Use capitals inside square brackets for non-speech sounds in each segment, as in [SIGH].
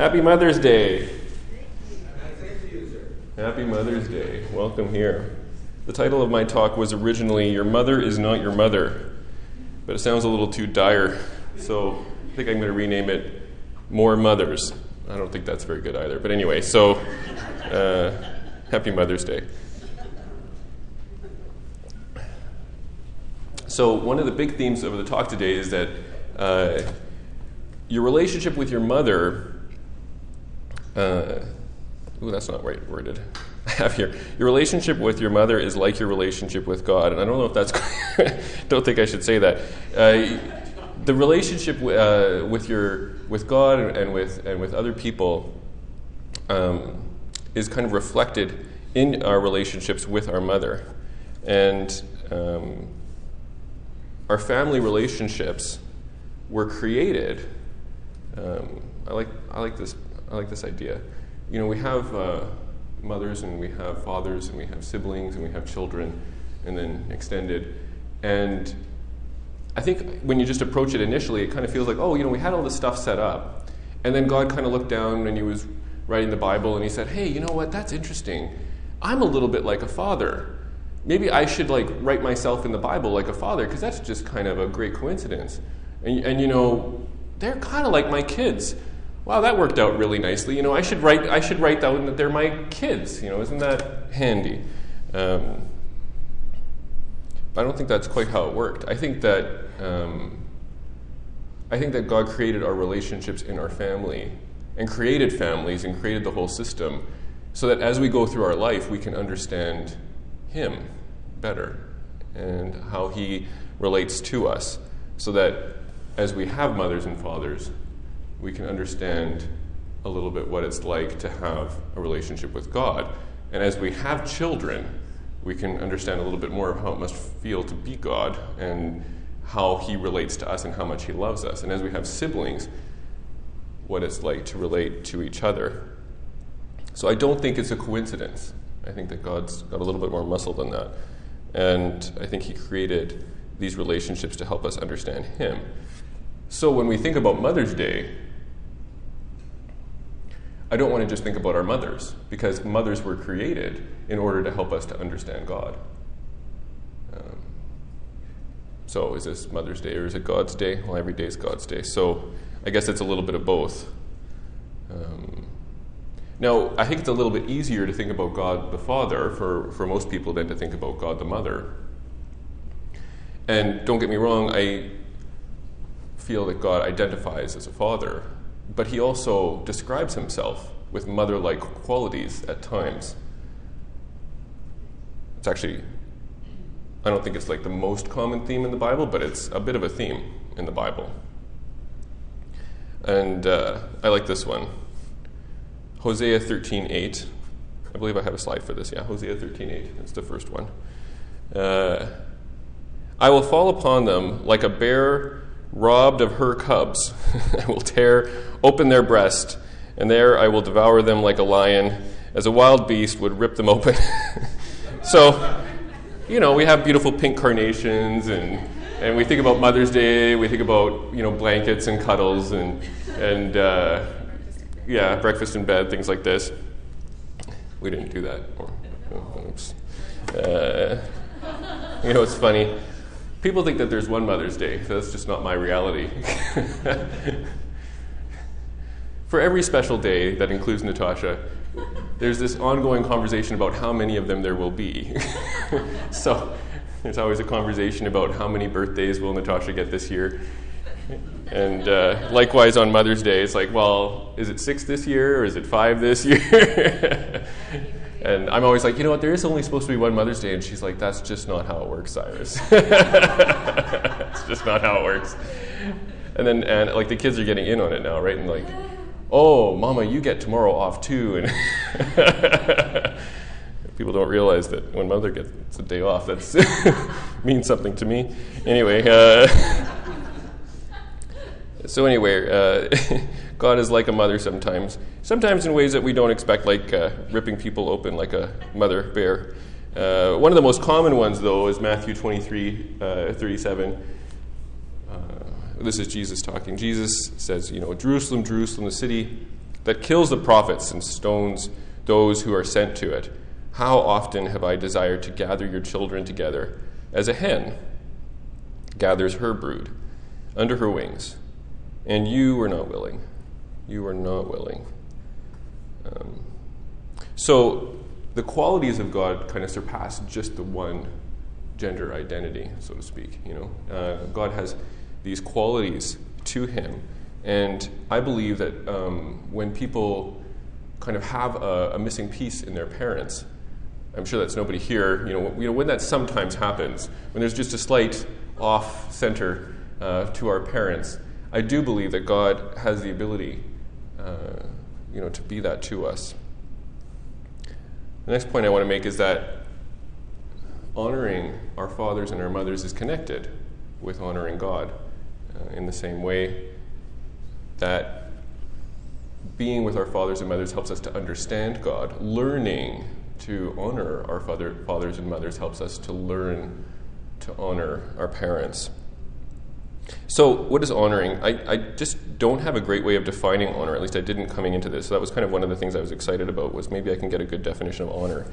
Happy Mother's Day. Happy Mother's Day. Welcome here. The title of my talk was originally Your Mother is Not Your Mother, but it sounds a little too dire, so I think I'm going to rename it More Mothers. I don't think that's very good either. But anyway, so uh, Happy Mother's Day. So, one of the big themes of the talk today is that uh, your relationship with your mother. Uh, ooh, that's not right worded. [LAUGHS] I have here. Your relationship with your mother is like your relationship with God, and I don't know if that's. [LAUGHS] don't think I should say that. Uh, the relationship uh, with your with God and with and with other people um, is kind of reflected in our relationships with our mother, and um, our family relationships were created. Um, I like I like this I like this idea. You know, we have uh, mothers and we have fathers and we have siblings and we have children, and then extended. And I think when you just approach it initially, it kind of feels like, oh, you know, we had all this stuff set up, and then God kind of looked down and He was writing the Bible and He said, hey, you know what? That's interesting. I'm a little bit like a father maybe I should like write myself in the Bible like a father because that's just kind of a great coincidence. And, and you know, they're kind of like my kids. Wow, that worked out really nicely. You know, I should write. I should write down that they're my kids. You know, isn't that handy? Um, I don't think that's quite how it worked. I think that um, I think that God created our relationships in our family and created families and created the whole system so that as we go through our life, we can understand him better and how He relates to us, so that as we have mothers and fathers, we can understand a little bit what it's like to have a relationship with God. And as we have children, we can understand a little bit more of how it must feel to be God and how He relates to us and how much He loves us. And as we have siblings, what it's like to relate to each other. So I don't think it's a coincidence I think that God's got a little bit more muscle than that. And I think He created these relationships to help us understand Him. So when we think about Mother's Day, I don't want to just think about our mothers, because mothers were created in order to help us to understand God. Um, so is this Mother's Day or is it God's Day? Well, every day is God's Day. So I guess it's a little bit of both. Um, now, I think it's a little bit easier to think about God the Father for, for most people than to think about God the Mother. And don't get me wrong, I feel that God identifies as a father, but he also describes himself with mother like qualities at times. It's actually, I don't think it's like the most common theme in the Bible, but it's a bit of a theme in the Bible. And uh, I like this one. Hosea 13:8. I believe I have a slide for this. Yeah, Hosea 13:8. That's the first one. Uh, I will fall upon them like a bear robbed of her cubs. [LAUGHS] I will tear open their breast, and there I will devour them like a lion, as a wild beast would rip them open. [LAUGHS] so, you know, we have beautiful pink carnations, and and we think about Mother's Day. We think about you know blankets and cuddles, and and uh, yeah, breakfast in bed, things like this. We didn't do that. Oops. Uh, you know, it's funny. People think that there's one Mother's Day. So that's just not my reality. For every special day that includes Natasha, there's this ongoing conversation about how many of them there will be. [LAUGHS] so there's always a conversation about how many birthdays will Natasha get this year. And uh, likewise on Mother's Day, it's like, well, is it six this year or is it five this year? [LAUGHS] and I'm always like, you know what, there is only supposed to be one Mother's Day. And she's like, that's just not how it works, Cyrus. [LAUGHS] it's just not how it works. And then, and like, the kids are getting in on it now, right? And like, oh, Mama, you get tomorrow off too. And [LAUGHS] people don't realize that when Mother gets a day off, that [LAUGHS] means something to me. Anyway. Uh, so, anyway, uh, [LAUGHS] God is like a mother sometimes. Sometimes in ways that we don't expect, like uh, ripping people open like a mother bear. Uh, one of the most common ones, though, is Matthew 23 uh, 37. Uh, this is Jesus talking. Jesus says, You know, Jerusalem, Jerusalem, the city that that kills the prophets and stones those who are sent to it. How often have I desired to gather your children together as a hen gathers her brood under her wings, and you were not willing. You were not willing. Um, so the qualities of God kind of surpass just the one gender identity, so to speak. You know, uh, God has these qualities to Him, and I believe that um, when people kind of have a, a, missing piece in their parents, I'm sure that's nobody here. You know, you know, when that sometimes happens, when there's just a slight off center uh, to our parents, I do believe that God has the ability, uh, you know, to be that to us. The next point I want to make is that honoring our fathers and our mothers is connected with honoring God uh, in the same way that being with our fathers and mothers helps us to understand God. Learning to honor our father, fathers and mothers helps us to learn to honor our parents. So, what is honoring? I, I just don't have a great way of defining honor. At least I didn't coming into this. So that was kind of one of the things I was excited about. Was maybe I can get a good definition of honor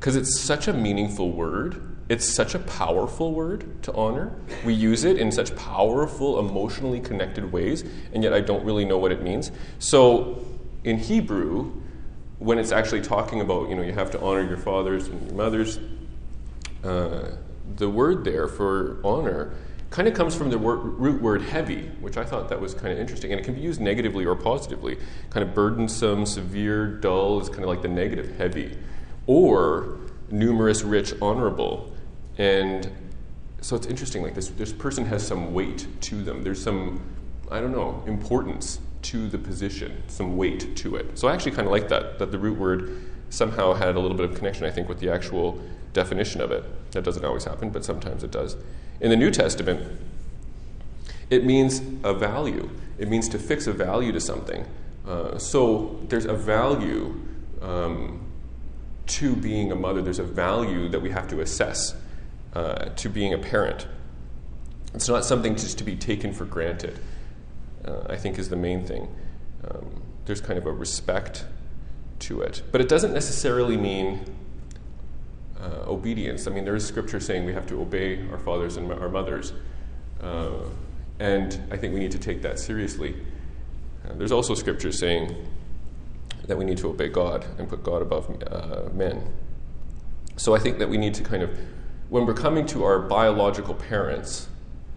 because it's such a meaningful word. It's such a powerful word to honor. We use it in such powerful, emotionally connected ways, and yet I don't really know what it means. So, in Hebrew, when it's actually talking about, you know, you have to honor your fathers and your mothers, uh, the word there for honor kind of comes from the word, root word heavy, which I thought that was kind of interesting. And it can be used negatively or positively. Kind of burdensome, severe, dull is kind of like the negative heavy. Or numerous, rich, honorable. And so it's interesting, like this, this person has some weight to them. There's some, I don't know, importance to the position, some weight to it. So I actually kind of like that, that the root word somehow had a little bit of connection, I think, with the actual definition of it. That doesn't always happen, but sometimes it does. In the New Testament, it means a value. It means to fix a value to something. Uh, so there's a value um, to being a mother. There's a value that we have to assess uh, to being a parent. It's not something just to be taken for granted. Uh, I think is the main thing. Um, there's kind of a respect to it, but it doesn't necessarily mean uh, obedience. I mean, there is scripture saying we have to obey our fathers and our mothers, uh, and I think we need to take that seriously. Uh, there's also scripture saying that we need to obey God and put God above uh, men. So I think that we need to kind of, when we're coming to our biological parents,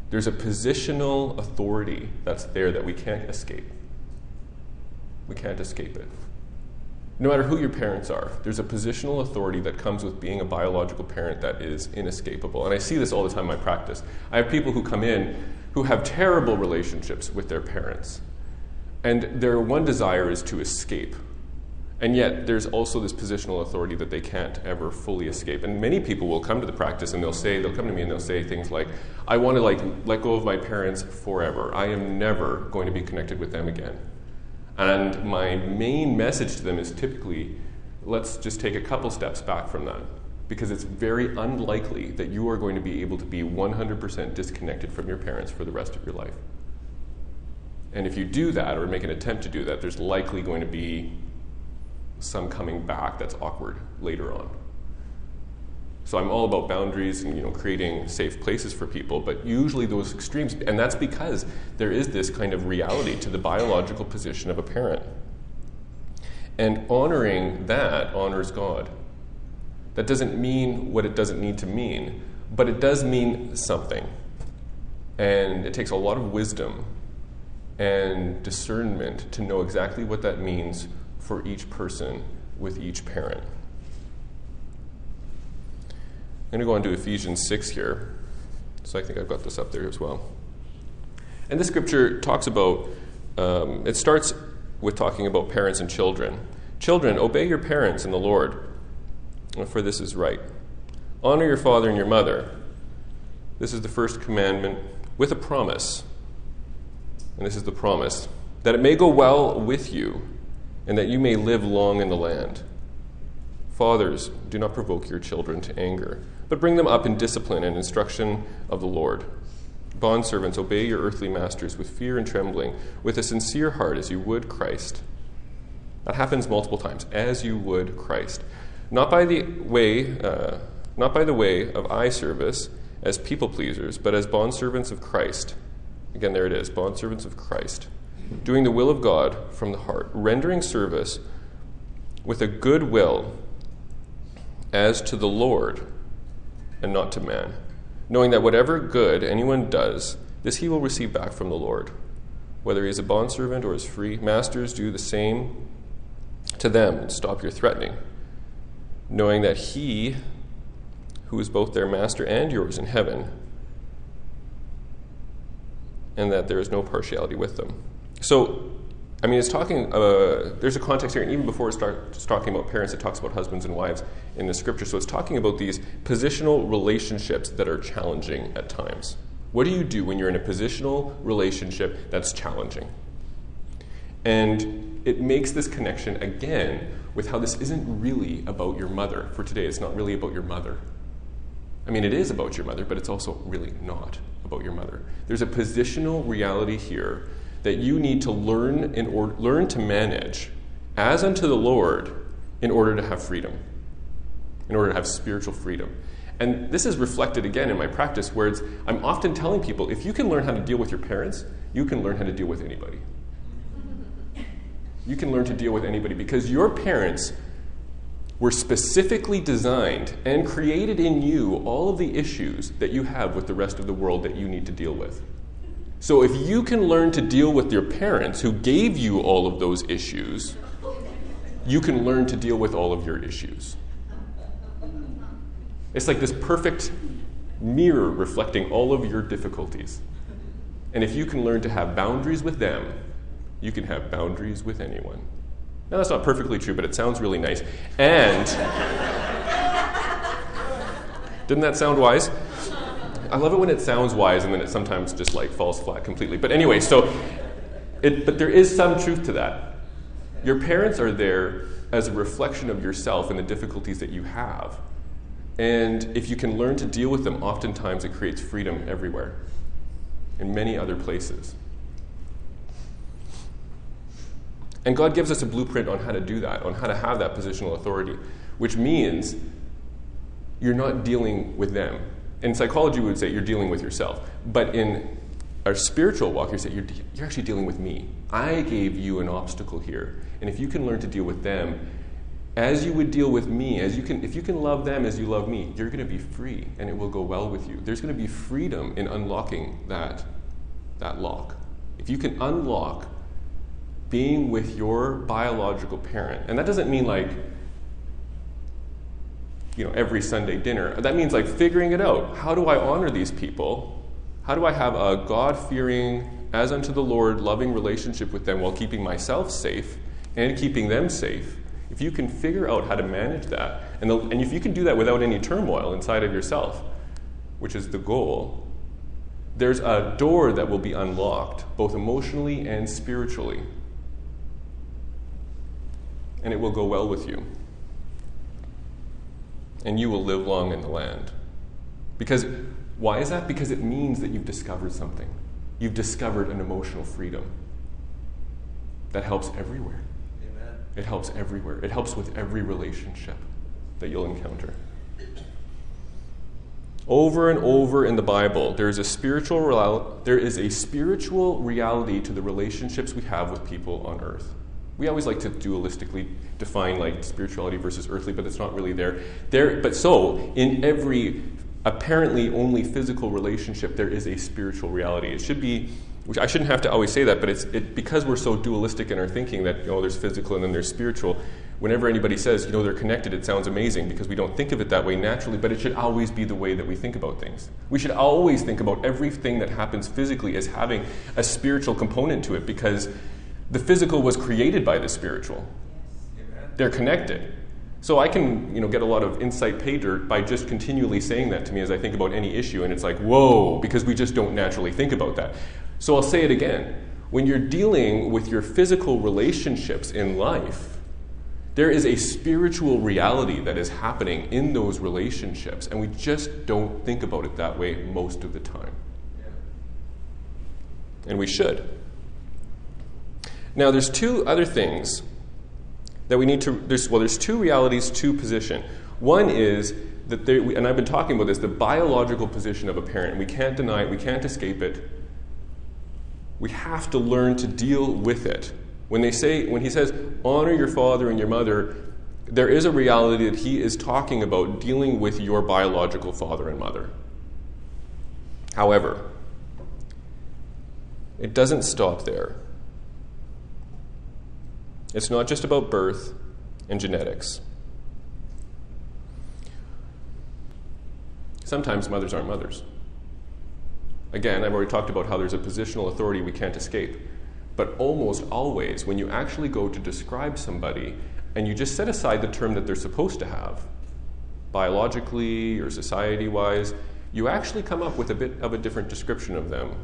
there's a positional authority that's there that we can't escape. We can't escape it no matter who your parents are, there's a positional authority that comes with being a biological parent that is inescapable. And I see this all the time in my practice. I have people who come in who have terrible relationships with their parents. And their one desire is to escape. And yet, there's also this positional authority that they can't ever fully escape. And many people will come to the practice and they'll say, they'll come to me and they'll say things like, I want to like let go of my parents forever. I am never going to be connected with them again. And my main message to them is typically let's just take a couple steps back from that because it's very unlikely that you are going to be able to be 100% disconnected from your parents for the rest of your life. And if you do that or make an attempt to do that, there's likely going to be some coming back that's awkward later on. So I'm all about boundaries and you know creating safe places for people, but usually those extremes, and that's because there is this kind of reality to the biological position of a parent. And honoring that honors God. That doesn't mean what it doesn't need to mean, but it does mean something. And it takes a lot of wisdom and discernment to know exactly what that means for each person with each parent. I'm going to go on to Ephesians 6 here. So I think I've got this up there as well. And this scripture talks about, um, it starts with talking about parents and children. Children, obey your parents in the Lord, for this is right. Honor your father and your mother. This is the first commandment with a promise. And this is the promise that it may go well with you and that you may live long in the land. Fathers, do not provoke your children to anger but bring them up in discipline and instruction of the Lord. Bondservants, obey your earthly masters with fear and trembling, with a sincere heart as you would Christ. That happens multiple times, as you would Christ. Not by the way, uh, not by the way of eye service as people pleasers, but as bondservants of Christ. Again, there it is bondservants of Christ, doing the will of God from the heart, rendering service with a good will as to the Lord and not to man, knowing that whatever good anyone does, this he will receive back from the Lord. Whether he is a bondservant or is free, masters do the same to them and stop your threatening, knowing that he who is both their master and yours in heaven, and that there is no partiality with them. So, I mean, it's talking, uh, there's a context here, and even before it starts talking about parents, it talks about husbands and wives in the scripture. So it's talking about these positional relationships that are challenging at times. What do you do when you're in a positional relationship that's challenging? And it makes this connection again with how this isn't really about your mother. For today, it's not really about your mother. I mean, it is about your mother, but it's also really not about your mother. There's a positional reality here that you need to learn in order, learn to manage as unto the Lord in order to have freedom, in order to have spiritual freedom. And this is reflected again in my practice, where it's, I'm often telling people if you can learn how to deal with your parents, you can learn how to deal with anybody. You can learn to deal with anybody because your parents were specifically designed and created in you all of the issues that you have with the rest of the world that you need to deal with. So if you can learn to deal with your parents who gave you all of those issues, you can learn to deal with all of your issues. It's like this perfect mirror reflecting all of your difficulties. And if you can learn to have boundaries with them, you can have boundaries with anyone. Now, that's not perfectly true, but it sounds really nice. And [LAUGHS] didn't that sound wise? I love it when it sounds wise and then it sometimes just like falls flat completely. But anyway, so it, but there is some truth to that. Your parents are there as a reflection of yourself and the difficulties that you have. And if you can learn to deal with them, oftentimes it creates freedom everywhere, in many other places. And God gives us a blueprint on how to do that, on how to have that positional authority, which means you're not dealing with them. In psychology, we would say you're dealing with yourself. But in our spiritual walk, you say you're, you're actually dealing with me. I gave you an obstacle here. And if you can learn to deal with them, as you would deal with me, as you can, if you can love them as you love me, you're going to be free and it will go well with you. There's going to be freedom in unlocking that, that lock. If you can unlock being with your biological parent. And that doesn't mean like, you know, every Sunday dinner. That means like figuring it out. How do I honor these people? How do I have a God fearing, as unto the Lord, loving relationship with them while keeping myself safe and keeping them safe? If you can figure out how to manage that, and, the, and if you can do that without any turmoil inside of yourself, which is the goal, there's a door that will be unlocked, both emotionally and spiritually and it will go well with you. And you will live long in the land. Because, why is that? Because it means that you've discovered something. You've discovered an emotional freedom that helps everywhere. Amen. It helps everywhere. It helps with every relationship that you'll encounter. Over and over in the Bible, there is a spiritual there is a spiritual reality to the relationships we have with people on earth. We always like to dualistically define like spirituality versus earthly, but it's not really there. There, but so in every apparently only physical relationship, there is a spiritual reality. It should be, which I shouldn't have to always say that, but it's it, because we're so dualistic in our thinking that you know there's physical and then there's spiritual. Whenever anybody says you know they're connected, it sounds amazing because we don't think of it that way naturally. But it should always be the way that we think about things. We should always think about everything that happens physically as having a spiritual component to it because the physical was created by the spiritual. They're connected. So I can, you know, get a lot of insight pay dirt by just continually saying that to me as I think about any issue, and it's like, whoa, because we just don't naturally think about that. So I'll say it again. When you're dealing with your physical relationships in life, there is a spiritual reality that is happening in those relationships, and we just don't think about it that way most of the time. And we should. Now, there's two other things that we need to, there's, well, there's two realities to position. One is that there, and I've been talking about this, the biological position of a parent. We can't deny it, we can't escape it. We have to learn to deal with it. When they say, when he says, honor your father and your mother, there is a reality that he is talking about dealing with your biological father and mother. However, it doesn't stop there. It's not just about birth and genetics. Sometimes mothers aren't mothers. Again, I've already talked about how there's a positional authority we can't escape. But almost always, when you actually go to describe somebody and you just set aside the term that they're supposed to have, biologically or society wise, you actually come up with a bit of a different description of them,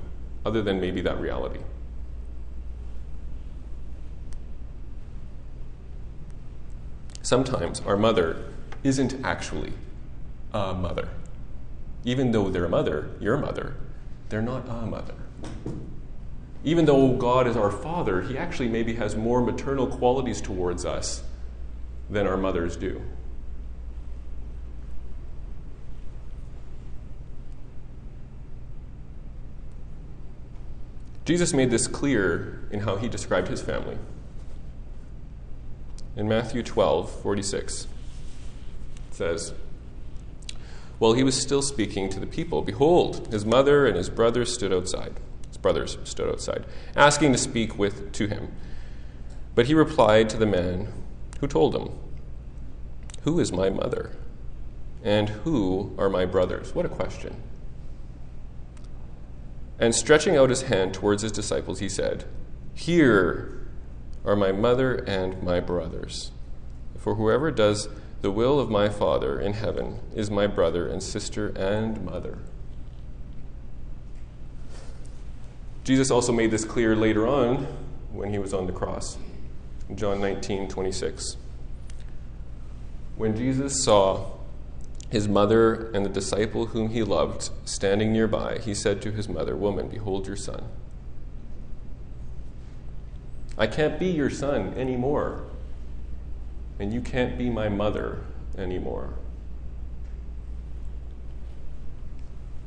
other than maybe that reality. Sometimes our mother isn't actually a mother. Even though they're a mother, your mother, they're not a mother. Even though God is our father, he actually maybe has more maternal qualities towards us than our mothers do. Jesus made this clear in how he described his family. In Matthew 12, 46, it says, While he was still speaking to the people, behold, his mother and his brothers stood outside. His brothers stood outside, asking to speak with to him. But he replied to the man who told him, Who is my mother? And who are my brothers? What a question. And stretching out his hand towards his disciples, he said, Here are my mother and my brothers. For whoever does the will of my Father in heaven is my brother and sister and mother. Jesus also made this clear later on when he was on the cross. John 19, 26. When Jesus saw his mother and the disciple whom he loved standing nearby, he said to his mother, Woman, behold your son. I can't be your son anymore, and you can't be my mother anymore.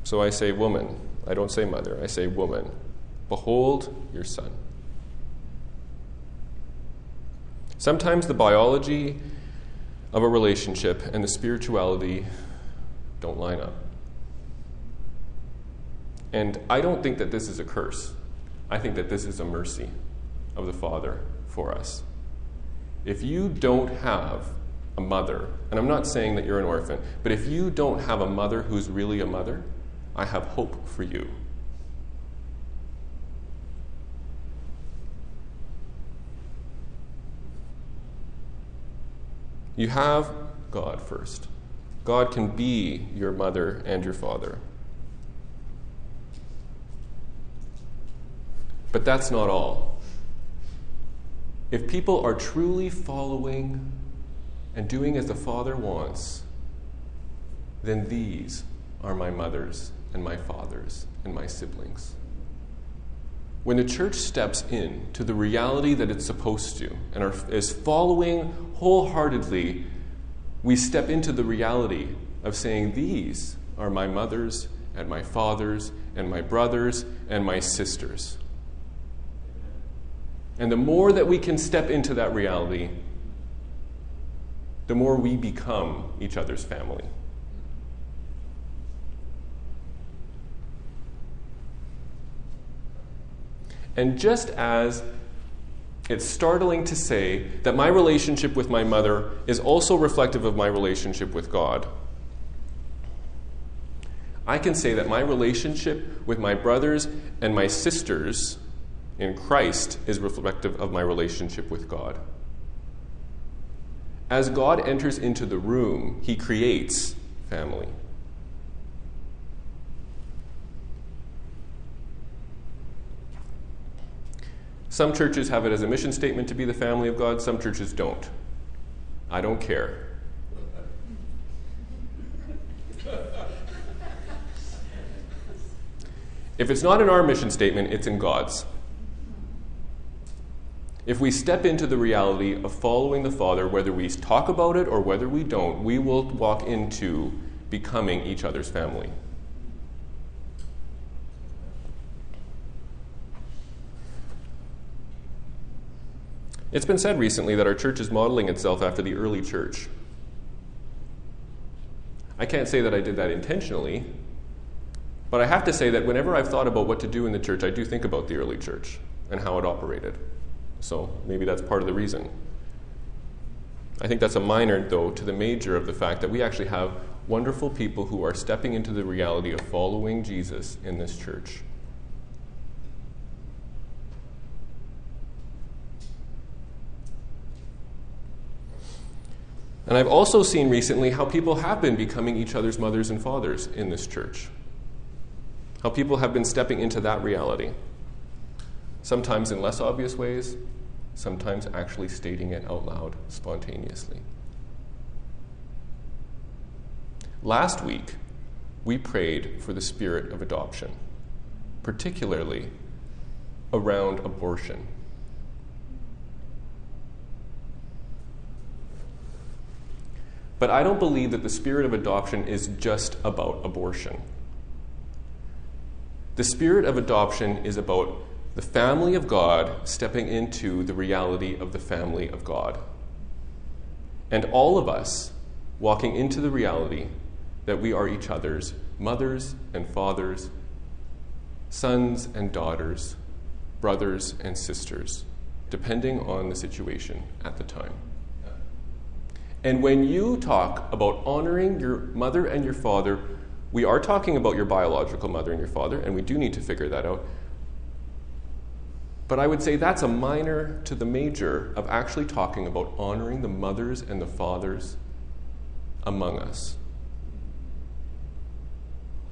So I say, Woman. I don't say mother, I say, Woman. Behold your son. Sometimes the biology of a relationship and the spirituality don't line up. And I don't think that this is a curse. I think that this is a mercy of the Father for us. If you don't have a mother, and I'm not saying that you're an orphan, but if you don't have a mother who's really a mother, I have hope for you. You have God first. God can be your mother and your father. But that's not all. If people are truly following and doing as the Father wants, then these are my mothers and my fathers and my siblings. When the church steps in to the reality that it's supposed to and are, is following wholeheartedly, we step into the reality of saying, These are my mothers and my fathers and my brothers and my sisters. And the more that we can step into that reality, the more we become each other's family. And just as it's startling to say that my relationship with my mother is also reflective of my relationship with God, I can say that my relationship with my brothers and my sisters in Christ is reflective of my relationship with God. As God enters into the room, he creates family. Some churches have it as a mission statement to be the family of God, some churches don't. I don't care. If it's not in our mission statement, it's in God's. If we step into the reality of following the Father, whether we talk about it or whether we don't, we will walk into becoming each other's family. It's been said recently that our church is modeling itself after the early church. I can't say that I did that intentionally, but I have to say that whenever I've thought about what to do in the church, I do think about the early church and how it operated. So maybe that's part of the reason. I think that's a minor, though, to the major of the fact that we actually have wonderful people who are stepping into the reality of following Jesus in this church. And I've also seen recently how people have been becoming each other's mothers and fathers in this church. How people have been stepping into that reality. Sometimes in less obvious ways, sometimes actually stating it out loud spontaneously. Last week, we prayed for the spirit of adoption, particularly around abortion. But I don't believe that the spirit of adoption is just about abortion. The spirit of adoption is about the family of God stepping into the reality of the family of God. And all of us walking into the reality that we are each other's mothers and fathers, sons and daughters, brothers and sisters, depending on the situation at the time. And when you talk about honoring your mother and your father, we are talking about your biological mother and your father, and we do need to figure that out. But I would say that's a minor to the major of actually talking about honoring the mothers and the fathers among us.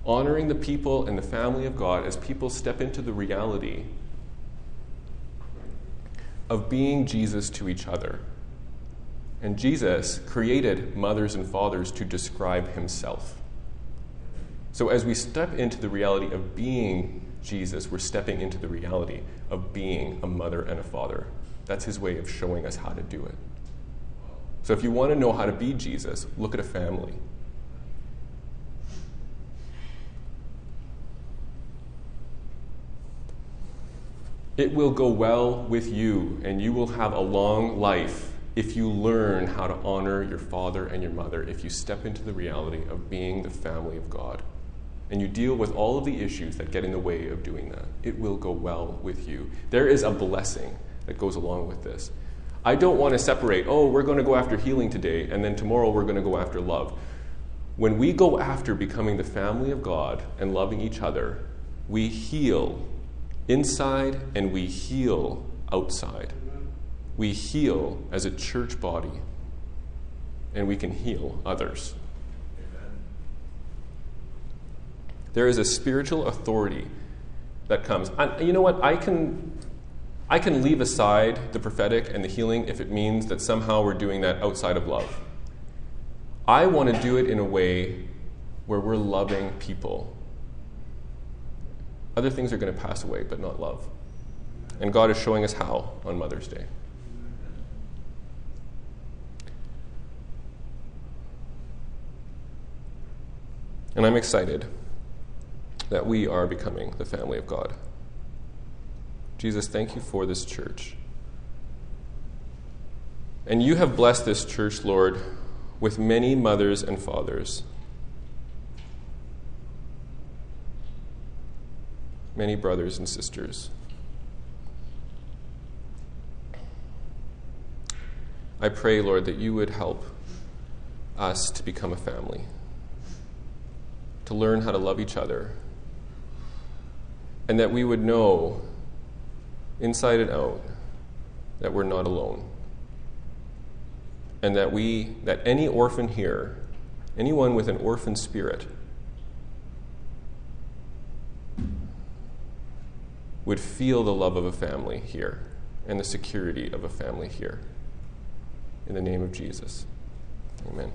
Honoring the people and the family of God as people step into the reality of being Jesus to each other. And Jesus created mothers and fathers to describe himself. So as we step into the reality of being Jesus, we're stepping into the reality of being a mother and a father. That's his way of showing us how to do it. So if you want to know how to be Jesus, look at a family. It will go well with you, and you will have a long life if you learn how to honor your father and your mother, if you step into the reality of being the family of God, and you deal with all of the issues that get in the way of doing that, it will go well with you. There is a blessing that goes along with this. I don't want to separate, oh, we're going to go after healing today, and then tomorrow we're going to go after love. When we go after becoming the family of God and loving each other, we heal inside and we heal outside we heal as a church body and we can heal others. Amen. There is a spiritual authority that comes. I, you know what? I can, I can leave aside the prophetic and the healing if it means that somehow we're doing that outside of love. I want to do it in a way where we're loving people. Other things are going to pass away, but not love. And God is showing us how on Mother's Day. And I'm excited that we are becoming the family of God. Jesus, thank you for this church. And you have blessed this church, Lord, with many mothers and fathers, many brothers and sisters. I pray, Lord, that you would help us to become a family to learn how to love each other. And that we would know, inside and out, that we're not alone. And that we, that any orphan here, anyone with an orphan spirit, would feel the love of a family here and the security of a family here. In the name of Jesus. Amen.